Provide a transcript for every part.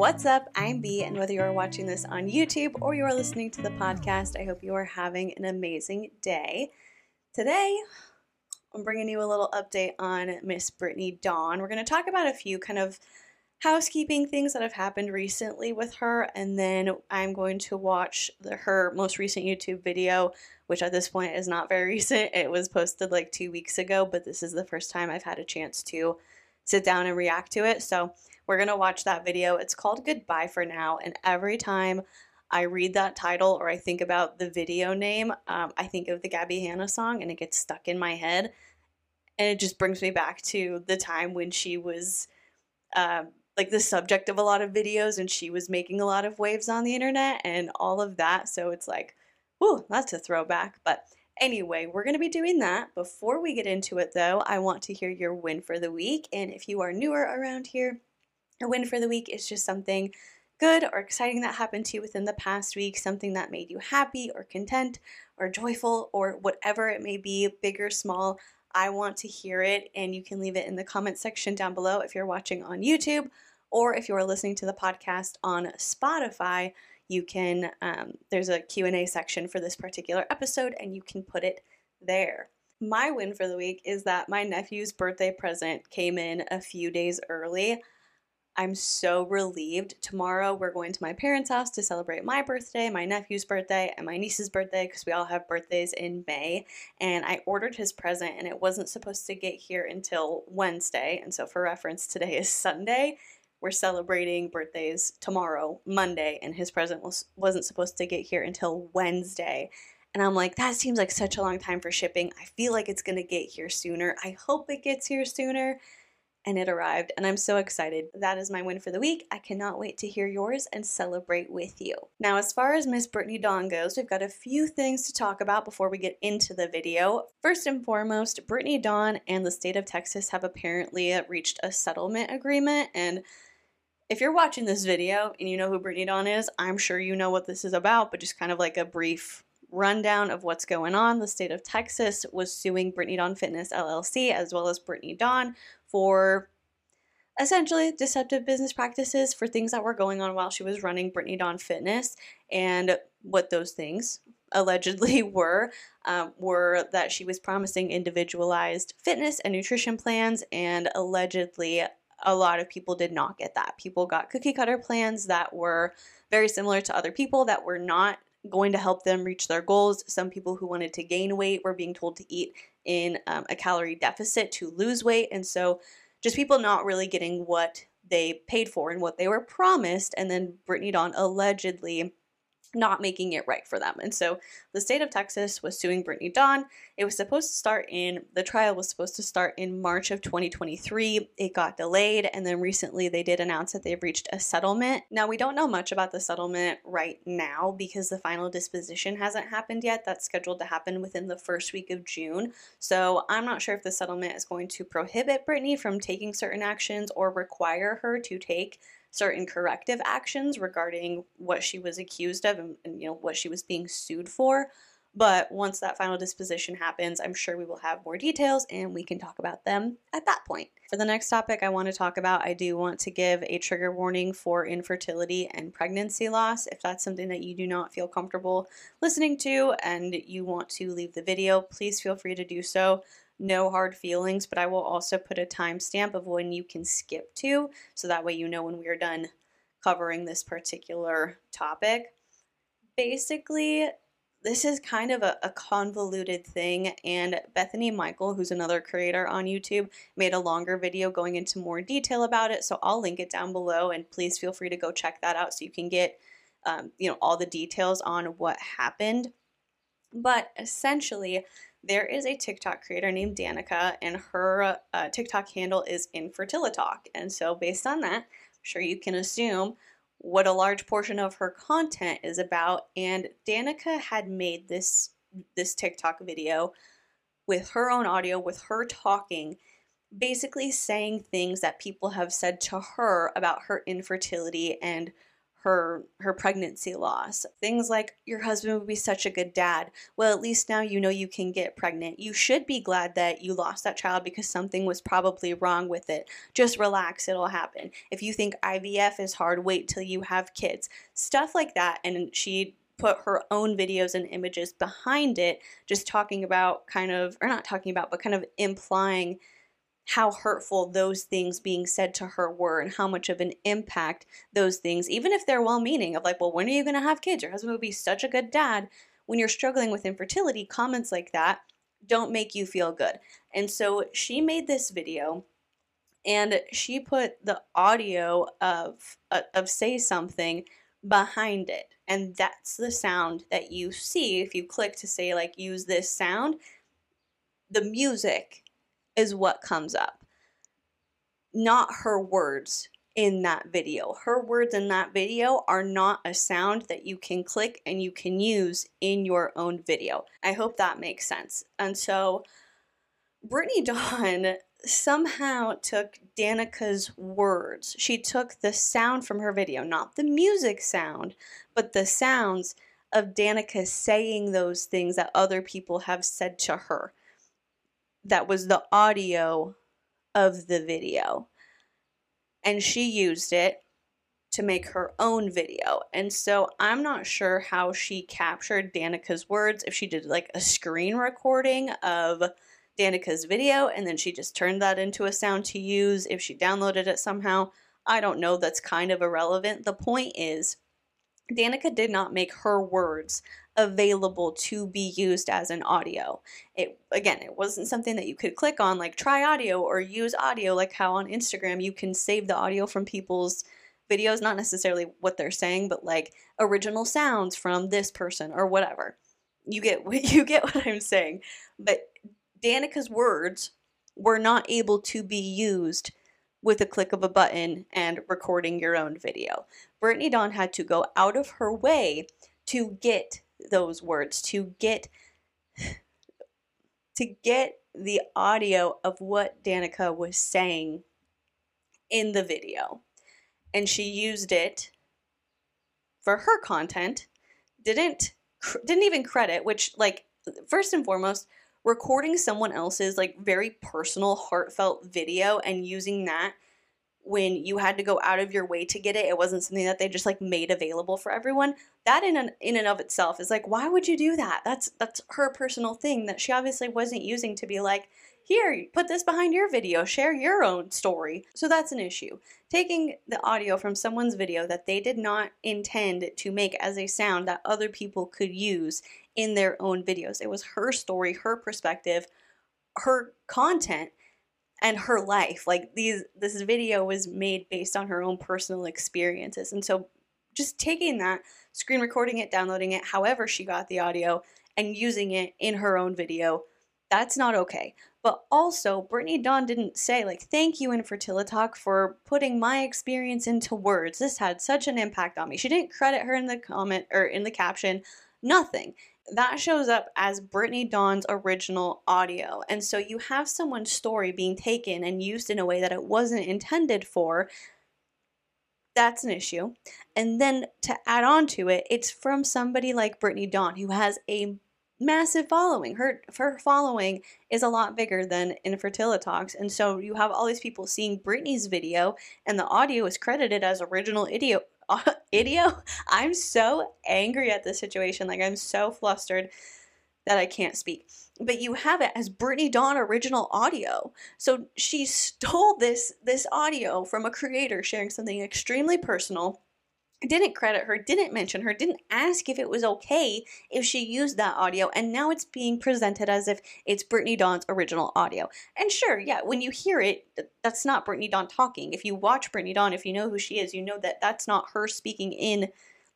What's up? I'm B, and whether you're watching this on YouTube or you're listening to the podcast, I hope you are having an amazing day. Today, I'm bringing you a little update on Miss Brittany Dawn. We're going to talk about a few kind of housekeeping things that have happened recently with her, and then I'm going to watch the, her most recent YouTube video, which at this point is not very recent. It was posted like two weeks ago, but this is the first time I've had a chance to sit down and react to it. So we're going to watch that video. It's called Goodbye for Now, and every time I read that title or I think about the video name, um, I think of the Gabby Hanna song and it gets stuck in my head. And it just brings me back to the time when she was um, like the subject of a lot of videos and she was making a lot of waves on the internet and all of that. So it's like, whoo, that's a throwback. But anyway, we're going to be doing that. Before we get into it, though, I want to hear your win for the week. And if you are newer around here, a win for the week is just something good or exciting that happened to you within the past week, something that made you happy or content or joyful or whatever it may be, big or small. I want to hear it, and you can leave it in the comment section down below if you're watching on YouTube or if you're listening to the podcast on Spotify. You can um, there's a Q&A section for this particular episode, and you can put it there. My win for the week is that my nephew's birthday present came in a few days early. I'm so relieved. Tomorrow we're going to my parents' house to celebrate my birthday, my nephew's birthday, and my niece's birthday because we all have birthdays in May. And I ordered his present and it wasn't supposed to get here until Wednesday. And so, for reference, today is Sunday. We're celebrating birthdays tomorrow, Monday, and his present was, wasn't supposed to get here until Wednesday. And I'm like, that seems like such a long time for shipping. I feel like it's gonna get here sooner. I hope it gets here sooner and it arrived, and I'm so excited. That is my win for the week. I cannot wait to hear yours and celebrate with you. Now, as far as Miss Brittany Dawn goes, we've got a few things to talk about before we get into the video. First and foremost, Brittany Dawn and the state of Texas have apparently reached a settlement agreement, and if you're watching this video and you know who Brittany Dawn is, I'm sure you know what this is about, but just kind of like a brief rundown of what's going on. The state of Texas was suing Brittany Dawn Fitness LLC as well as Brittany Dawn for essentially deceptive business practices for things that were going on while she was running Brittany Dawn Fitness. And what those things allegedly were um, were that she was promising individualized fitness and nutrition plans, and allegedly a lot of people did not get that. People got cookie cutter plans that were very similar to other people that were not going to help them reach their goals. Some people who wanted to gain weight were being told to eat in um, a calorie deficit to lose weight. And so just people not really getting what they paid for and what they were promised. And then Brittany Dawn allegedly not making it right for them. And so the state of Texas was suing Brittany Dawn. It was supposed to start in, the trial was supposed to start in March of 2023. It got delayed, and then recently they did announce that they've reached a settlement. Now, we don't know much about the settlement right now because the final disposition hasn't happened yet. That's scheduled to happen within the first week of June. So I'm not sure if the settlement is going to prohibit Brittany from taking certain actions or require her to take certain corrective actions regarding what she was accused of and, and, you know what she was being sued for. But once that final disposition happens i'm sure we will have more details and we can talk about them at that point. For the next topic i want to talk about i do want to give a trigger warning for infertility and pregnancy loss. If that's something that you do not feel comfortable listening to and you want to leave the video please feel free to do so no hard feelings, but I will also put a timestamp of when you can skip to, so that way you know when we are done covering this particular topic. Basically, this is kind of a, a, convoluted thing, and Bethany Michael, who's another creator on YouTube, made a longer video going into more detail about it. So I'll link it down below, and please feel free to go check that out so you can get, um, you know, all the details on what happened. But essentially, there is a TikTok creator named Danica, and her uh, TikTok handle is Infertilitalk. And so, based on that, I'm sure you can assume what a large portion of her content is about. And Danica had made this this TikTok video with her own audio, with her talking, basically saying things that people have said to her about her infertility and her her pregnancy loss. Things like your husband would be such a good dad. Well, at least now you know you can get pregnant. You should be glad that you lost that child because something was probably wrong with it. Just relax, it'll happen. If you think IVF is hard, wait till you have kids. Stuff like that and she put her own videos and images behind it just talking about kind of or not talking about but kind of implying how hurtful those things being said to her were and how much of an impact those things, even if they're well meaning, of like, well, when are you going to have kids? Your husband would be such a good dad. When you're struggling with infertility, comments like that don't make you feel good. And so she made this video and she put the audio of, uh, of Say Something behind it. And that's the sound that you see if you click to say, like, use this sound. The music is what comes up, not her words in that video. Her words in that video are not a sound that you can click and you can use in your own video. I hope that makes sense. And so Brittany Dawn somehow took Danica's words. She took the sound from her video, not the music sound, but the sounds of Danica saying those things that other people have said to her that was the audio of the video. And she used it to make her own video. And so I'm not sure how she captured Danica's words, if she did like a screen recording of Danica's video and then she just turned that into a sound to use, if she downloaded it somehow. I don't know, that's kind of irrelevant. The point is, Danica did not make her words available to be used as an audio. It again, it wasn't something that you could click on like try audio or use audio like how on Instagram you can save the audio from people's videos, not necessarily what they're saying, but like original sounds from this person or whatever. You get what you get what I'm saying. But Danica's words were not able to be used with a click of a button and recording your own video. Brittany Dawn had to go out of her way to get those words, to get to get the audio of what Danica was saying in the video. And she used it for her content. Didn't didn't even credit, which like first and foremost, recording someone else's like very personal, heartfelt video and using that when you had to go out of your way to get it, it wasn't something that they just like made available for everyone. That in an, in and of itself is like, why would you do that? That's that's her personal thing that she obviously wasn't using to be like, here, put this behind your video, share your own story. So that's an issue. Taking the audio from someone's video that they did not intend to make as a sound that other people could use in their own videos. It was her story, her perspective, her content and her life. Like these this video was made based on her own personal experiences. And so just taking that, screen recording it, downloading it, however she got the audio and using it in her own video, that's not okay. But also, Brittany Dawn didn't say, like, thank you, Infertilitalk, for putting my experience into words. This had such an impact on me. She didn't credit her in the comment or in the caption, nothing that shows up as Brittany Dawn's original audio. And so you have someone's story being taken and used in a way that it wasn't intended for. That's an issue. And then to add on to it, it's from somebody like Brittany Dawn who has a massive following. Her her following is a lot bigger than Infertilitalk's. And so you have all these people seeing Brittany's video and the audio is credited as original audio idio. I'm so angry at this situation. Like I'm so flustered that I can't speak. But you have it as Brittany Dawn original audio. So she stole this this audio from a creator sharing something extremely personal didn't credit her, didn't mention her, didn't ask if it was okay if she used that audio, and now it's being presented as if it's Brittany Dawn's original audio. And sure, yeah, when you hear it, that's not Brittany Dawn talking. If you watch Brittany Dawn, if you know who she is, you know that that's not her speaking in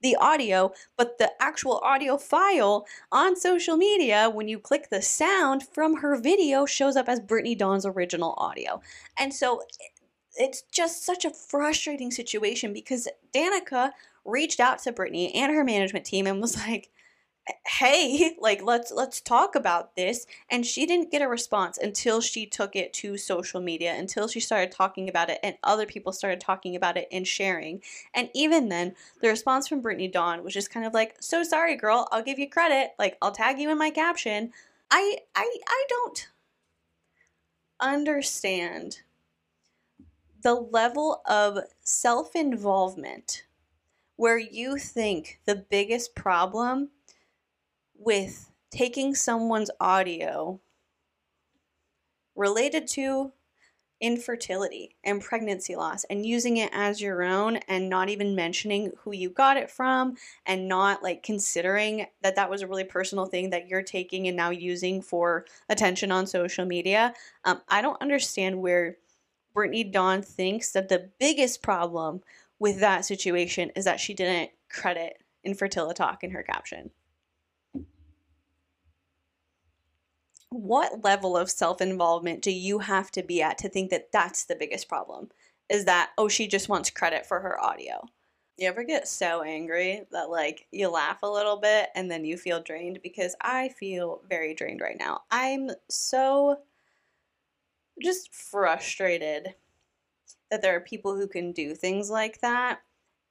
the audio, but the actual audio file on social media, when you click the sound from her video, shows up as Brittany Dawn's original audio. And so it's just such a frustrating situation because Danica reached out to Brittany and her management team and was like, hey like let's let's talk about this and she didn't get a response until she took it to social media until she started talking about it and other people started talking about it and sharing. And even then the response from brittany dawn was just kind of like so sorry girl i'll give you credit like i'll tag you in my caption. I i i don't understand the level of self-involvement where you think the biggest problem with taking someone's audio related to infertility and pregnancy loss and using it as your own and not even mentioning who you got it from and not like considering that that was a really personal thing that you're taking and now using for attention on social media. Um, I don't understand where Brittany Dawn thinks that the biggest problem with that situation is that she didn't credit Infertilitalk in her caption. what level of self involvement do you have to be at to think that that's the biggest problem? Is that, oh, she just wants credit for her audio? You ever get so angry that like you laugh a little bit and then you feel drained? Because I feel very drained right now. I'm so just frustrated that there are people who can do things like that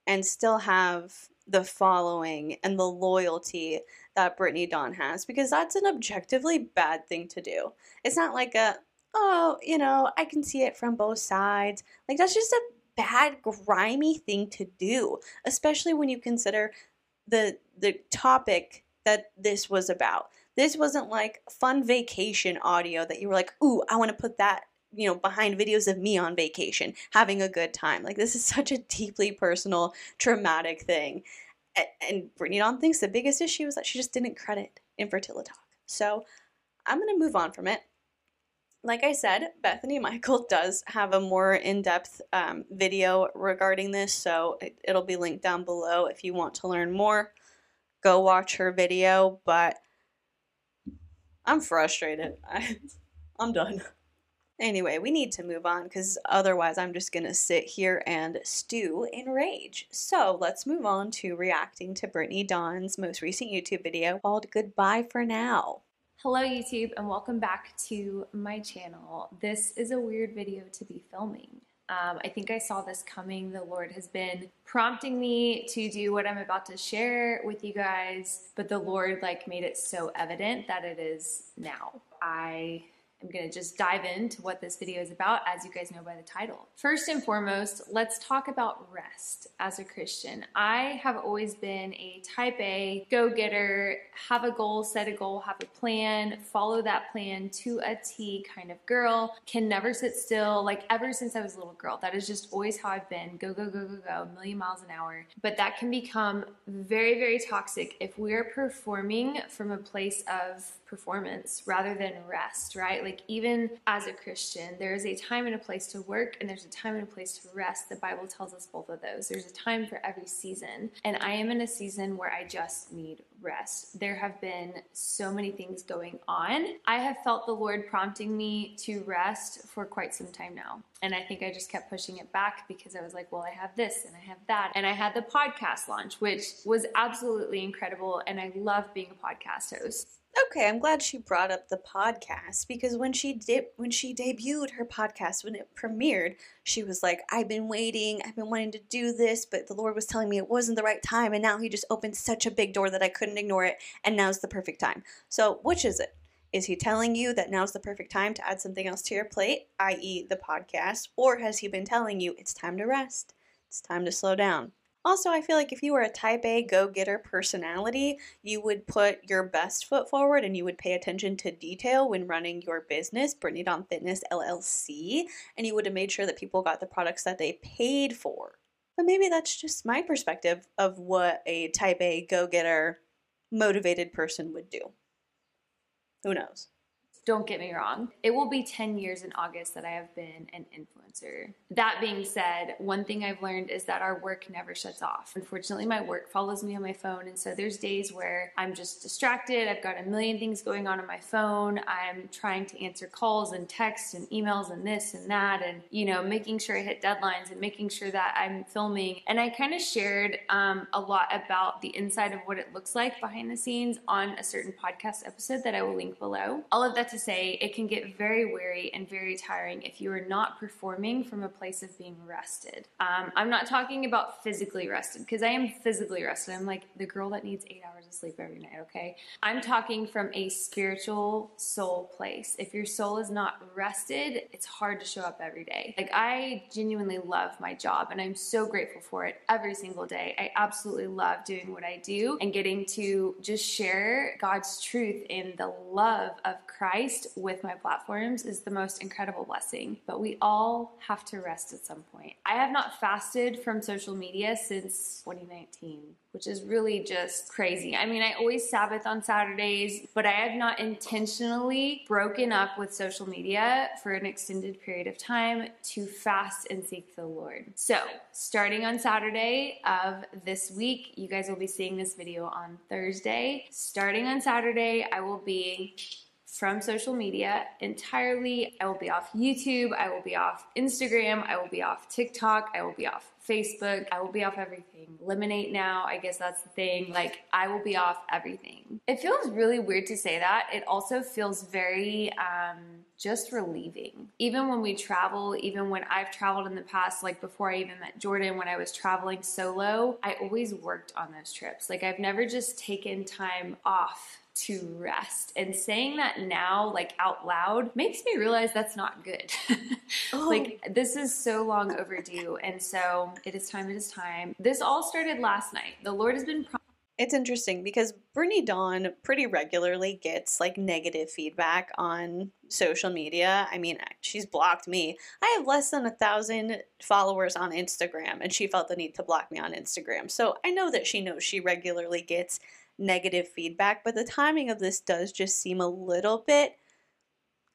and still have the following and the loyalty that Brittany Dawn has because that's an objectively bad thing to do. It's not like a, oh, you know, I can see it from both sides. Like, that's just a bad, grimy thing to do, especially when you consider the the topic that this was about. This wasn't like fun vacation audio that you were like, ooh, I want to put that you know behind videos of me on vacation having a good time like this is such a deeply personal traumatic thing and Brittany Dawn thinks the biggest issue is that she just didn't credit Infertilitalk. So I'm going to move on from it. Like I said, Bethany Michael does have a more in depth um, video regarding this, so it, it'll be linked down below if you want to learn more. Go watch her video, but I'm frustrated. I, I'm done. Anyway, we need to move on because otherwise I'm just going to sit here and stew in rage. So let's move on to reacting to Brittany Dawn's most recent YouTube video called Goodbye for Now. Hello YouTube and welcome back to my channel. This is a weird video to be filming. Um, I think I saw this coming. The Lord has been prompting me to do what I'm about to share with you guys, but the Lord like made it so evident that it is now. I I'm going to just dive into what this video is about, as you guys know by the title. First and foremost, let's talk about rest as a Christian. I have always been a type A go getter, have a goal, set a goal, have a plan, follow that plan to a T kind of girl, can never sit still, like ever since I was a little girl. That is just always how I've been go, go, go, go, go, a million miles an hour. But that can become very, very toxic if we're performing from a place of performance rather than rest, right? Like, even as a Christian, there is a time and a place to work, and there's a time and a place to rest. The Bible tells us both of those. There's a time for every season. And I am in a season where I just need rest. There have been so many things going on. I have felt the Lord prompting me to rest for quite some time now. And I think I just kept pushing it back because I was like, well, I have this and I have that. And I had the podcast launch, which was absolutely incredible. And I love being a podcast host. Okay, I'm glad she brought up the podcast because when she did when she debuted her podcast when it premiered, she was like, "I've been waiting, I've been wanting to do this, but the Lord was telling me it wasn't the right time, and now he just opened such a big door that I couldn't ignore it, and now's the perfect time." So, which is it? Is he telling you that now's the perfect time to add something else to your plate, i.e., the podcast, or has he been telling you it's time to rest? It's time to slow down. Also, I feel like if you were a type A go getter personality, you would put your best foot forward and you would pay attention to detail when running your business, Brittany Dawn Fitness LLC, and you would have made sure that people got the products that they paid for. But maybe that's just my perspective of what a type A go getter motivated person would do. Who knows? Don't get me wrong. It will be 10 years in August that I have been an influencer. That being said, one thing I've learned is that our work never shuts off. Unfortunately, my work follows me on my phone. And so there's days where I'm just distracted. I've got a million things going on on my phone. I'm trying to answer calls and texts and emails and this and that. And, you know, making sure I hit deadlines and making sure that I'm filming. And I kind of shared um, a lot about the inside of what it looks like behind the scenes on a certain podcast episode that I will link below. All of that to say, it can get very weary and very tiring if you are not performing from a place of being rested. Um, I'm not talking about physically rested because I am physically rested. I'm like the girl that needs eight hours of sleep every night, okay? I'm talking from a spiritual soul place. If your soul is not rested, it's hard to show up every day. Like, I genuinely love my job and I'm so grateful for it every single day. I absolutely love doing what I do and getting to just share God's truth in the love of Christ with my platforms is the most incredible blessing. But we all have to rest at some point. I have not fasted from social media since 2019, which is really just crazy. I mean, I always Sabbath on Saturdays, but I have not intentionally broken up with social media for an extended period of time to fast and seek the Lord. So, starting on Saturday of this week, you guys will be seeing this video on Thursday. Starting on Saturday, I will be from social media entirely. I will be off YouTube, I will be off Instagram, I will be off TikTok, I will be off Facebook, I will be off everything. Eliminate now, I guess that's the thing. Like, I will be off everything. It feels really weird to say that. It also feels very, um, just relieving. Even when we travel, even when I've traveled in the past, like before I even met Jordan, when I was traveling solo, I always worked on those trips. Like I've never just taken time off to rest. And saying that now, like out loud, makes me realize that's not good. oh. Like, this is so long overdue. And so it is time, it is time. This all started last night. The Lord has been. it's interesting because Brittany Dawn pretty regularly gets like negative feedback on social media. I mean, she's blocked me. I have less than a thousand followers on Instagram, and she felt the need to block me on Instagram. So I know that she knows she regularly gets negative feedback, but the timing of this does just seem a little bit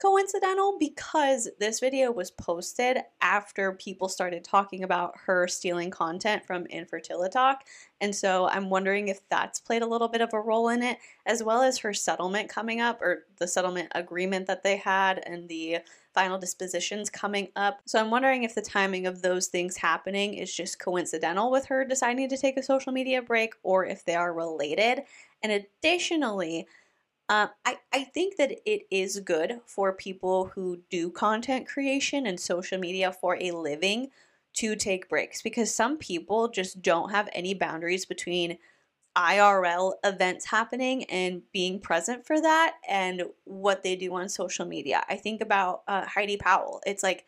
coincidental because this video was posted after people started talking about her stealing content from Infertilitalk. And so I'm wondering if that's played a little bit of a role in it, as well as her settlement coming up or the settlement agreement that they had and the final dispositions coming up. So I'm wondering if the timing of those things happening is just coincidental with her deciding to take a social media break or if they are related. And additionally, um, I, I think that it is good for people who do content creation and social media for a living to take breaks because some people just don't have any boundaries between IRL events happening and being present for that and what they do on social media. I think about uh, Heidi Powell. It's like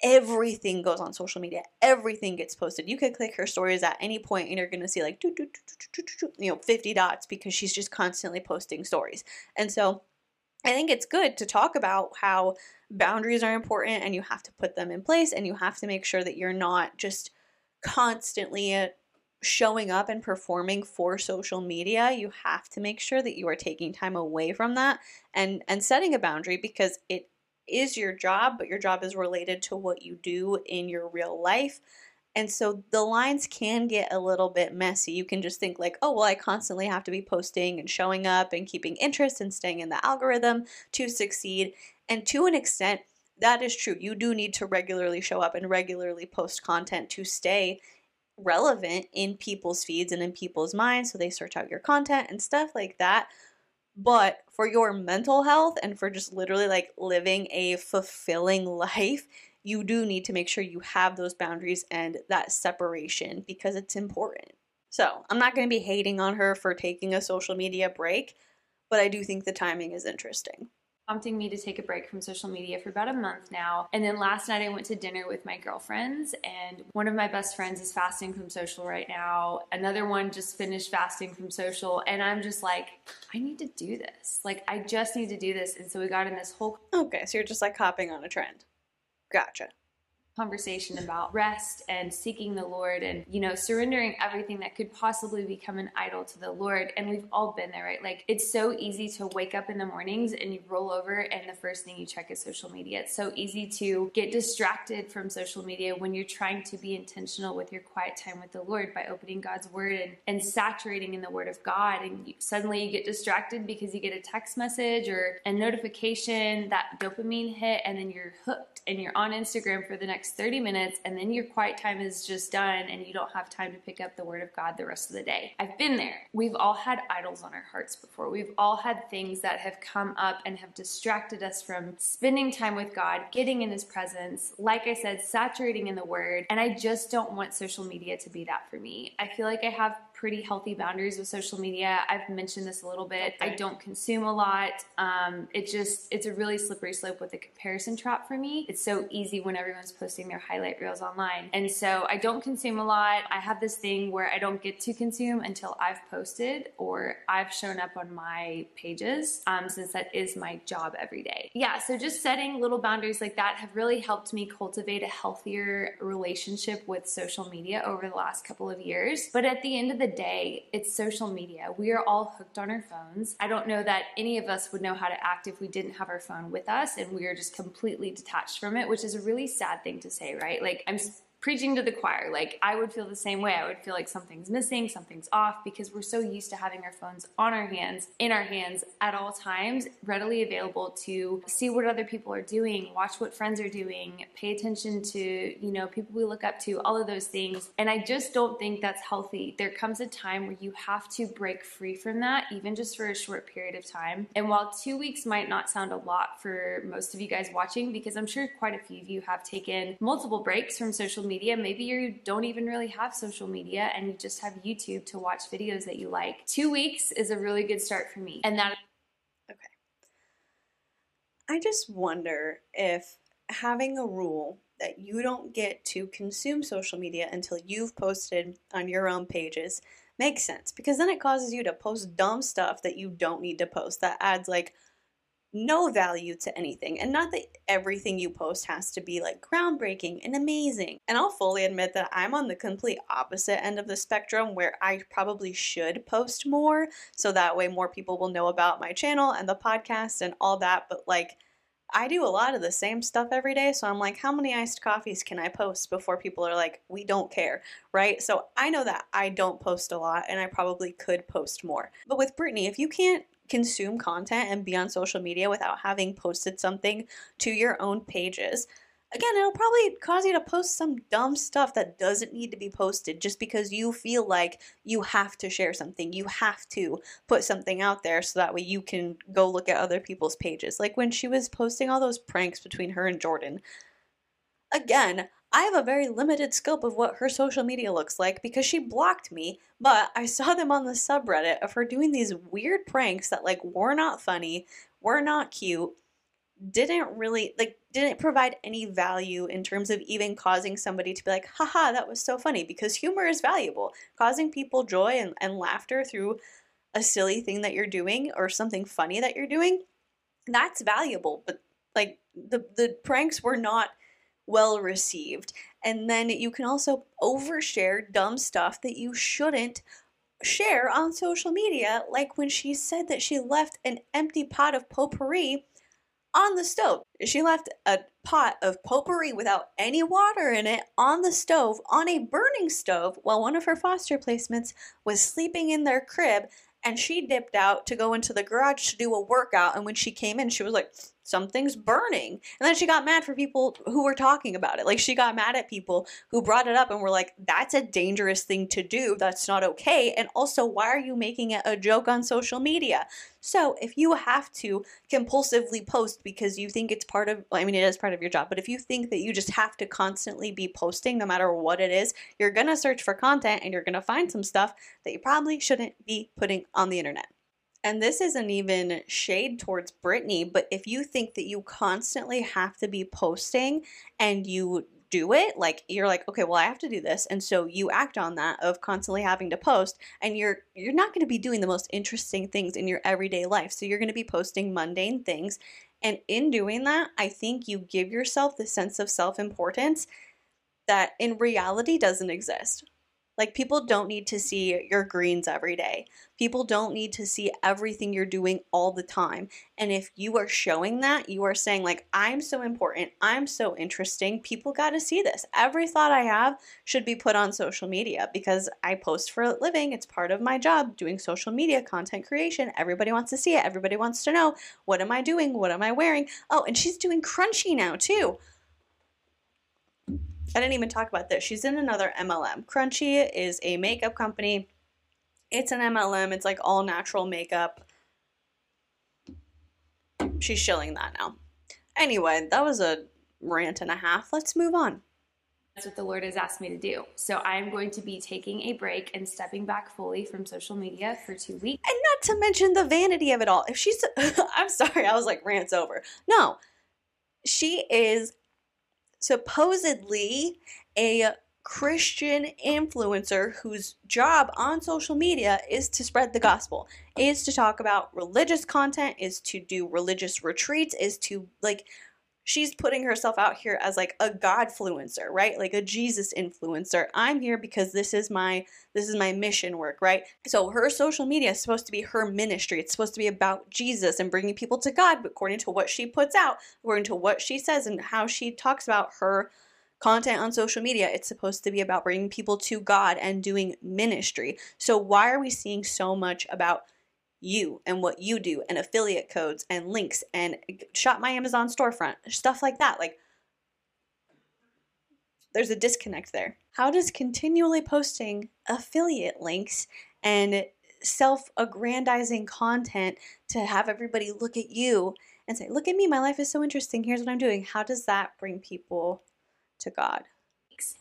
everything goes on social media. Everything gets posted. You could click her stories at any point and you're going to see like, you know, 50 dots because she's just constantly posting stories. And so I think it's good to talk about how boundaries are important and you have to put them in place and you have to make sure that you're not just constantly showing up and performing for social media you have to make sure that you are taking time away from that and and setting a boundary because it is your job, but your job is related to what you do in your real life. And so the lines can get a little bit messy. You can just think, like, oh, well, I constantly have to be posting and showing up and keeping interest and staying in the algorithm to succeed. And to an extent, that is true. You do need to regularly show up and regularly post content to stay relevant in people's feeds and in people's minds. So they search out your content and stuff like that. But for your mental health and for just literally like living a fulfilling life, you do need to make sure you have those boundaries and that separation because it's important. So, I'm not going to be hating on her for taking a social media break, but I do think the timing is interesting prompting me to take a break from social media for about a month now. And then last night I went to dinner with my girlfriends, and one of my best friends is fasting from social right now. Another one just finished fasting from social, and I'm just like, I need to do this. Like, I just need to do this. And so we got in this whole. Okay, so you're just like hopping on a trend. Gotcha. Conversation about rest and seeking the Lord and, you know, surrendering everything that could possibly become an idol to the Lord. And we've all been there, right? Like it's so easy to wake up in the mornings and you roll over and the first thing you check is social media. It's so easy to get distracted from social media when you're trying to be intentional with your quiet time with the Lord by opening God's word and, and saturating in the word of God. And you, suddenly you get distracted because you get a text message or a notification, that dopamine hit, and then you're hooked and you're on Instagram for the next next 30 minutes and then your quiet time is just done and you don't have time to pick up the word of God the rest of the day. I've been there. We've all had idols on our hearts before. We've all had things that have come up and have distracted us from spending time with God, getting in his presence, like I said, saturating in the word. And I just don't want social media to be that for me. I feel like I have pretty healthy boundaries with social media. I've mentioned this a little bit. Okay. I don't consume a lot. Um, it just it's a really slippery slope with the comparison trap for me. It's so easy when everyone's posting their highlight reels online, and so I don't consume a lot. I have this thing where I don't get to consume until I've posted or I've shown up on my pages, um, since that is my job every day. Yeah, so just setting little boundaries like that have really helped me cultivate a healthier relationship with social media over the last couple of years. But at the end of the day, it's social media. We are all hooked on our phones. I don't know that any of us would know how to act if we didn't have our phone with us and we are just completely detached from it, which is a really sad thing to say, right? Like, I'm preaching to the choir. Like I would feel the same way. I would feel like something's missing, something's off because we're so used to having our phones on our hands, in our hands at all times, readily available to see what other people are doing, watch what friends are doing, pay attention to, you know, people we look up to, all of those things. And I just don't think that's healthy. There comes a time where you have to break free from that, even just for a short period of time. And while 2 weeks might not sound a lot for most of you guys watching because I'm sure quite a few of you have taken multiple breaks from social media media. Maybe you don't even really have social media and you just have YouTube to watch videos that you like. Two weeks is a really good start for me. And that. Okay. I just wonder if having a rule that you don't get to consume social media until you've posted on your own pages makes sense because then it causes you to post dumb stuff that you don't need to post that adds like no value to anything. And not that everything you post has to be like groundbreaking and amazing. And I'll fully admit that I'm on the complete opposite end of the spectrum where I probably should post more so that way more people will know about my channel and the podcast and all that. But like, I do a lot of the same stuff every day, so I'm like, how many iced coffees can I post before people are like, we don't care, right? So I know that I don't post a lot and I probably could post more. But with Brittany, if you can't consume content and be on social media without having posted something to your own pages. Again, it'll probably cause you to post some dumb stuff that doesn't need to be posted just because you feel like you have to share something. You have to put something out there so that way you can go look at other people's pages. Like when she was posting all those pranks between her and Jordan. Again, I have a very limited scope of what her social media looks like because she blocked me, but I saw them on the subreddit of her doing these weird pranks that like were not funny, were not cute, didn't really like didn't provide any value in terms of even causing somebody to be like, haha, that was so funny because humor is valuable. Causing people joy and, and laughter through a silly thing that you're doing or something funny that you're doing, that's valuable. But like the the pranks were not well received. And then you can also overshare dumb stuff that you shouldn't share on social media, like when she said that she left an empty pot of potpourri on the stove. She left a pot of potpourri without any water in it on the stove, on a burning stove, while one of her foster placements was sleeping in their crib. And she dipped out to go into the garage to do a workout. And when she came in, she was like, something's burning. And then she got mad for people who were talking about it. Like she got mad at people who brought it up and were like, that's a dangerous thing to do. That's not okay. And also, why are you making it a joke on social media? So if you have to compulsively post because you think it's part of, I mean, it is part of your job, but if you think that you just have to constantly be posting no matter what it is, you're going to search for content and you're going to find some stuff that you probably shouldn't be putting on the internet and this isn't even shade towards Brittany, but if you think that you constantly have to be posting and you do it like you're like okay well i have to do this. And so you act on that of constantly having to post and you're you're not going to be doing the most interesting things in your everyday life. So you're going to be posting mundane things. And in doing that, I think you give yourself the sense of self importance that in reality doesn't exist. Like, people don't need to see your greens every day. People don't need to see everything you're doing all the time. And if you are showing that, you are saying, like, I'm so important, I'm so interesting, people got to see this. Every thought I have should be put on social media because I post for a living. It's part of my job doing social media content creation. Everybody wants to see it, everybody wants to know what am I doing? What am I wearing? Oh, and she's doing Crunchi now, too. I didn't even talk about this. She's in another MLM. Crunchi is a makeup company. It's an MLM. It's like all natural makeup. She's shilling that now. Anyway, that was a rant and a half. Let's move on. That's what the Lord has asked me to do. So I'm going to be taking a break and stepping back fully from social media for two weeks. And not to mention the vanity of it all. If she's, I'm sorry, I was like, rants over. No, she is supposedly a Christian influencer whose job on social media is to spread the gospel, is to talk about religious content, is to do religious retreats, is to like she's putting herself out here as like a godfluencer, right? Like a Jesus influencer. I'm here because this is my this is my mission work, right? So her social media is supposed to be her ministry. It's supposed to be about Jesus and bringing people to God, according to what she puts out, according to what she says and how she talks about her content on social media, it's supposed to be about bringing people to God and doing ministry. So why are we seeing so much about you and what you do and affiliate codes and links and shop my Amazon storefront, stuff like that. Like there's a disconnect there. How does continually posting affiliate links and self aggrandizing content to have everybody look at you and say, Look at me, my life is so interesting, here's what I'm doing, how does that bring people to God?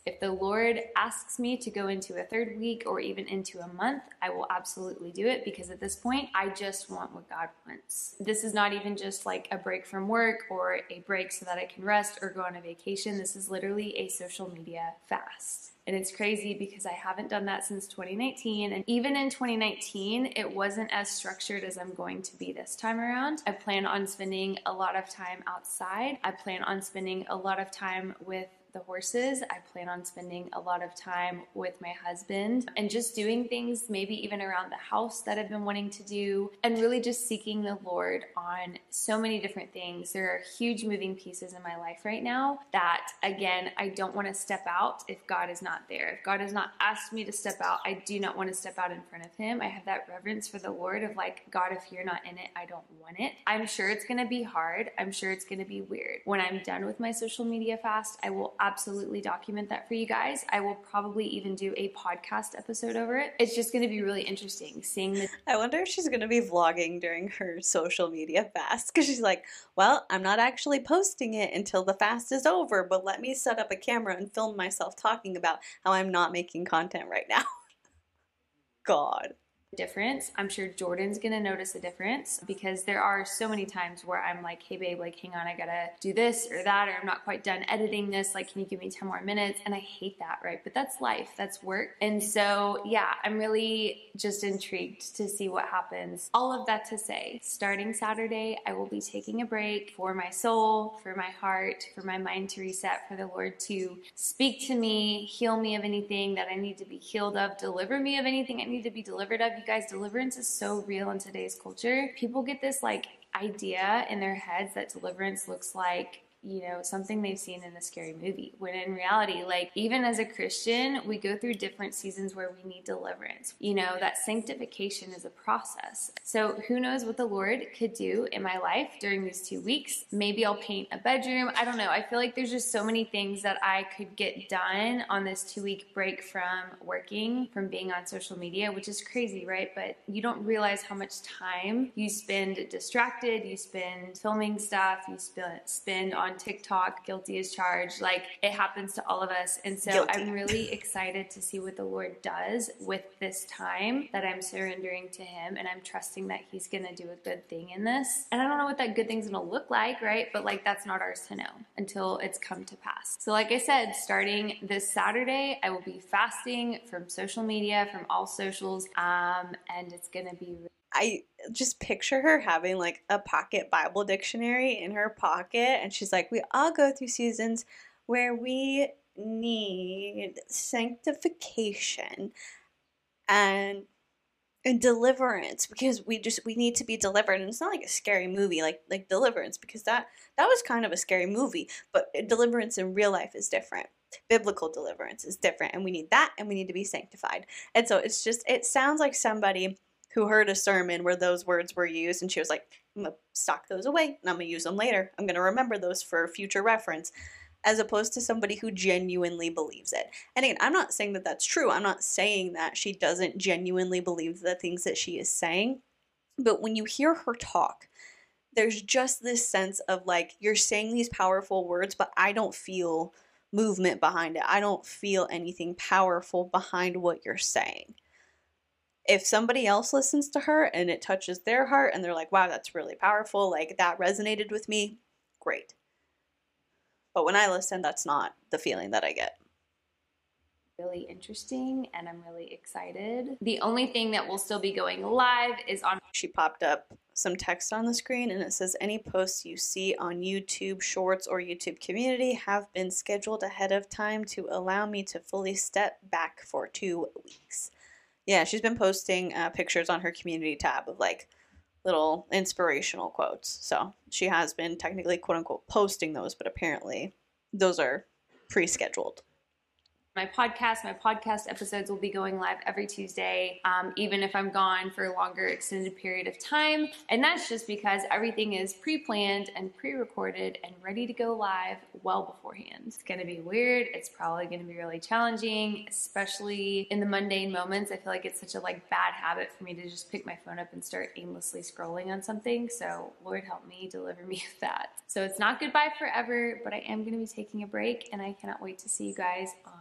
If the Lord asks me to go into a third week or even into a month, I will absolutely do it because at this point, I just want what God wants. This is not even just like a break from work or a break so that I can rest or go on a vacation. This is literally a social media fast. And it's crazy because I haven't done that since 2019. And even in 2019, it wasn't as structured as I'm going to be this time around. I plan on spending a lot of time outside. I plan on spending a lot of time with the horses. I plan on spending a lot of time with my husband and just doing things, maybe even around the house that I've been wanting to do, and really just seeking the Lord on so many different things. There are huge moving pieces in my life right now that, again, I don't want to step out if God is not there. If God has not asked me to step out, I do not want to step out in front of Him. I have that reverence for the Lord of like, God, if you're not in it, I don't want it. I'm sure it's going to be hard. I'm sure it's going to be weird. When I'm done with my social media fast, I will absolutely document that for you guys. I will probably even do a podcast episode over it. It's just going to be really interesting seeing the. I wonder if she's going to be vlogging during her social media fast because she's like, well, I'm not actually posting it until the fast is over, but let me set up a camera and film myself talking about how I'm not making content right now. God difference. I'm sure Jordan's gonna notice a difference because there are so many times where I'm like, hey babe, like hang on, I gotta do this or that, or I'm not quite done editing this. Like, can you give me 10 more minutes? And I hate that, right? But that's life, that's work. And so, yeah, I'm really just intrigued to see what happens. All of that to say, starting Saturday, I will be taking a break for my soul, for my heart, for my mind to reset, for the Lord to speak to me, heal me of anything that I need to be healed of, deliver me of anything I need to be delivered of guys, deliverance is so real in today's culture. People get this like idea in their heads that deliverance looks like you know, something they've seen in a scary movie. When in reality, like even as a Christian, we go through different seasons where we need deliverance. You know, that sanctification is a process. So who knows what the Lord could do in my life during these two weeks? Maybe I'll paint a bedroom. I don't know. I feel like there's just so many things that I could get done on this two week break from working, from being on social media, which is crazy, right? But you don't realize how much time you spend distracted, you spend filming stuff, you spend, spend on TikTok, guilty as charged. Like it happens to all of us. And so guilty. I'm really excited to see what the Lord does with this time that I'm surrendering to Him. And I'm trusting that He's going to do a good thing in this. And I don't know what that good thing's going to look like, right? But like that's not ours to know until it's come to pass. So, like I said, starting this Saturday, I will be fasting from social media, from all socials. Um, and it's going to be I just picture her having like a pocket Bible dictionary in her pocket, and she's like, We all go through seasons where we need sanctification and and deliverance because we just we need to be delivered. And it's not like a scary movie like like deliverance because that that was kind of a scary movie but deliverance in real life is different. Biblical deliverance is different and we need that and we need to be sanctified. And so it's just it sounds like somebody who heard a sermon where those words were used and she was like i'm gonna stock those away and i'm gonna use them later i'm gonna remember those for future reference as opposed to somebody who genuinely believes it. And again, I'm not saying that that's true. I'm not saying that she doesn't genuinely believe the things that she is saying. But when you hear her talk, there's just this sense of like, you're saying these powerful words, but I don't feel movement behind it. I don't feel anything powerful behind what you're saying. If somebody else listens to her and it touches their heart and they're like, wow, that's really powerful, like that resonated with me, great. But when I listen, that's not the feeling that I get. Really interesting, and I'm really excited. The only thing that will still be going live is on. She popped up some text on the screen and it says any posts you see on YouTube Shorts or YouTube Community have been scheduled ahead of time to allow me to fully step back for two weeks. Yeah, she's been posting uh, pictures on her community tab of like little inspirational quotes. So she has been technically, quote unquote, posting those, but apparently those are pre scheduled my podcast. My podcast episodes will be going live every Tuesday, um, even if I'm gone for a longer extended period of time. And that's just because everything is pre planned and pre recorded and ready to go live well beforehand. It's going to be weird. It's probably going to be really challenging, especially in the mundane moments. I feel like it's such a like bad habit for me to just pick my phone up and start aimlessly scrolling on something. So Lord help me deliver me of that. So it's not goodbye forever, but I am going to be taking a break and I cannot wait to see you guys on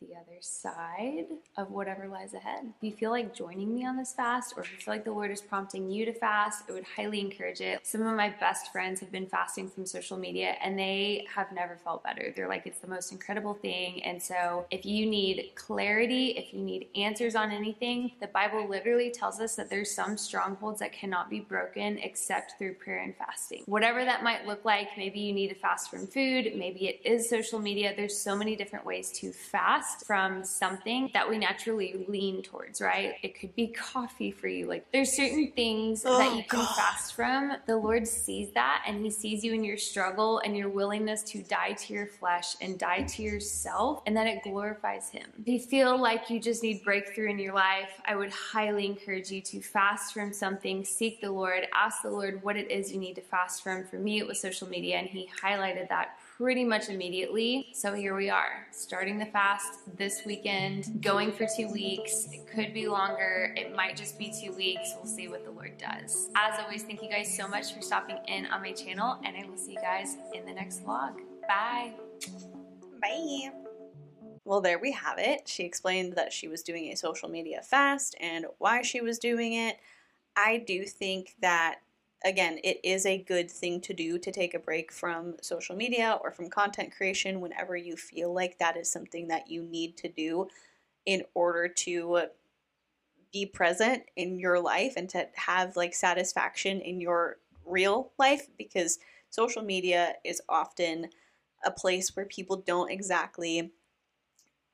the other side of whatever lies ahead. If you feel like joining me on this fast, or if you feel like the Lord is prompting you to fast, I would highly encourage it. Some of my best friends have been fasting from social media and they have never felt better. They're like, it's the most incredible thing. And so, if you need clarity, if you need answers on anything, the Bible literally tells us that there's some strongholds that cannot be broken except through prayer and fasting. Whatever that might look like, maybe you need to fast from food, maybe it is social media. There's so many different ways to fast from something that we naturally lean towards, right? It could be coffee for you. Like there's certain things oh, that you can God. fast from. The Lord sees that and He sees you in your struggle and your willingness to die to your flesh and die to yourself, and that it glorifies Him. If you feel like you just need breakthrough in your life, I would highly encourage you to fast from something, seek the Lord, ask the Lord what it is you need to fast from. For me, it was social media, and He highlighted that pretty much immediately. So here we are, starting the fast this weekend, going for two weeks. It could be longer, it might just be two weeks. We'll see what the Lord does. As always, thank you guys so much for stopping in on my channel, and I will see you guys in the next vlog. Bye. Bye. Well, there we have it. She explained that she was doing a social media fast and why she was doing it. I do think that again, it is a good thing to do to take a break from social media or from content creation whenever you feel like that is something that you need to do in order to be present in your life and to have like satisfaction in your real life because social media is often a place where people don't exactly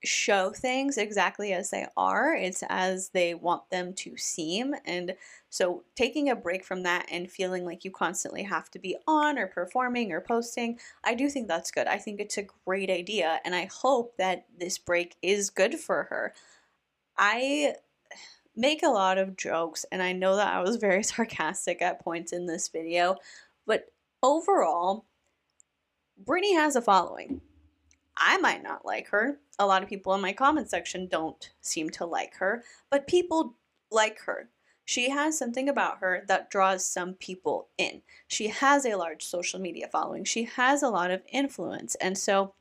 show things exactly as they are. It's as they want them to seem. And so taking a break from that and feeling like you constantly have to be on or performing or posting, I do think that's good. I think it's a great idea. And I hope that this break is good for her. I make a lot of jokes, and I know that I was very sarcastic at points in this video, but overall, Brittany has a following. I might not like her. A lot of people in my comment section don't seem to like her, but people like her. She has something about her that draws some people in. She has a large social media following. She has a lot of influence. And so,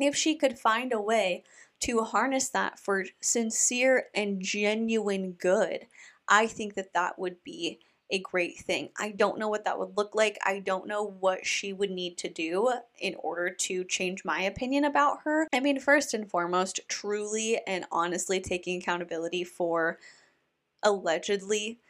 if she could find a way to harness that for sincere and genuine good, I think that that would be a great thing. I don't know what that would look like. I don't know what she would need to do in order to change my opinion about her. I mean, first and foremost, truly and honestly taking accountability for allegedly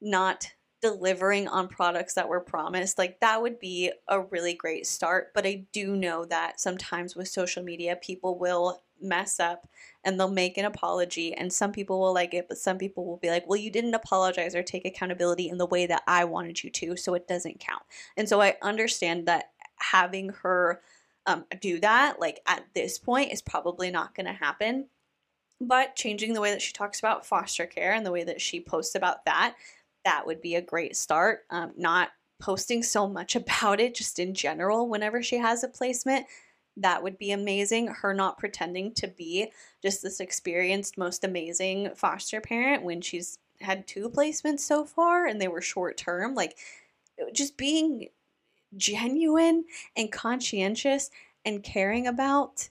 not delivering on products that were promised, like that would be a really great start. But I do know that sometimes with social media, people will mess up and they'll make an apology and some people will like it but some people will be like well you didn't apologize or take accountability in the way that i wanted you to so it doesn't count. And so i understand that having her um, do that like at this point is probably not going to happen. But changing the way that she talks about foster care and the way that she posts about that that would be a great start. Um, not posting so much about it just in general whenever she has a placement that would be amazing. Her not pretending to be just this experienced, most amazing foster parent when she's had two placements so far and they were short term. Like, just being genuine and conscientious and caring about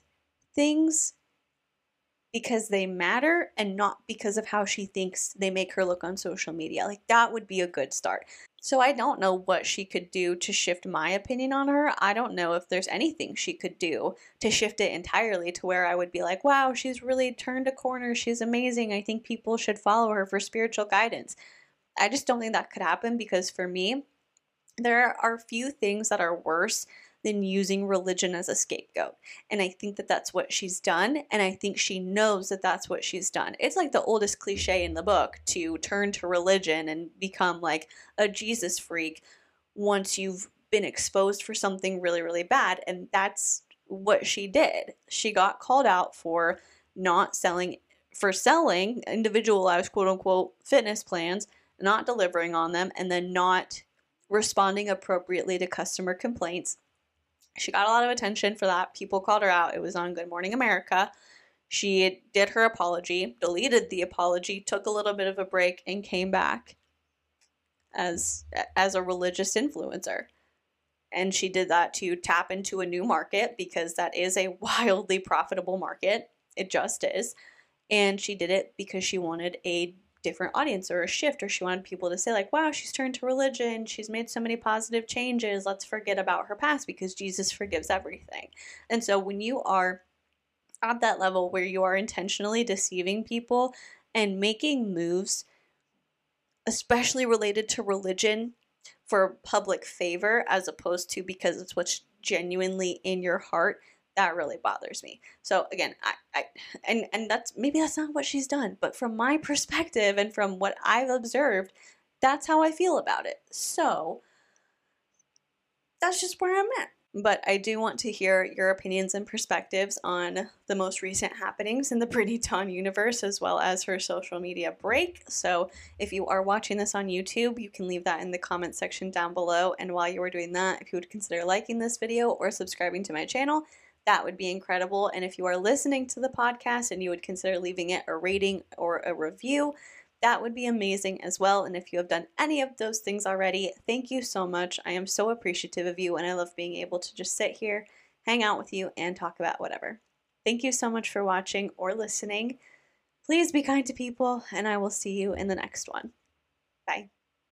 things because they matter and not because of how she thinks they make her look on social media. Like that would be a good start. So I don't know what she could do to shift my opinion on her. I don't know if there's anything she could do to shift it entirely to where I would be like, wow, she's really turned a corner. She's amazing. I think people should follow her for spiritual guidance. I just don't think that could happen because for me, there are few things that are worse than using religion as a scapegoat. And I think that that's what she's done. And I think she knows that that's what she's done. It's like the oldest cliche in the book to turn to religion and become like a Jesus freak once you've been exposed for something really, really bad. And that's what she did. She got called out for not selling, for selling individualized quote unquote fitness plans, not delivering on them, and then not responding appropriately to customer complaints she got a lot of attention for that. People called her out. It was on Good Morning America. She did her apology, deleted the apology, took a little bit of a break, and came back as as a religious influencer. And she did that to tap into a new market because that is a wildly profitable market. It just is. And she did it because she wanted a different audience or a shift or she wanted people to say like wow she's turned to religion. She's made so many positive changes. Let's forget about her past because jesus forgives everything. And so when you are at that level where you are intentionally deceiving people and making moves especially related to religion for public favor as opposed to because it's what's genuinely in your heart that really bothers me. So again, I, I and and that's maybe that's not what she's done, but from my perspective and from what I've observed, that's how I feel about it. So that's just where I'm at. But I do want to hear your opinions and perspectives on the most recent happenings in the Pretty Dawn universe as well as her social media break. So if you are watching this on YouTube, you can leave that in the comment section down below. And while you are doing that, if you would consider liking this video or subscribing to my channel, that would be incredible. And if you are listening to the podcast and you would consider leaving it a rating or a review, that would be amazing as well. And if you have done any of those things already, thank you so much. I am so appreciative of you, and I love being able to just sit here, hang out with you, and talk about whatever. Thank you so much for watching or listening. Please be kind to people, and I will see you in the next one. Bye.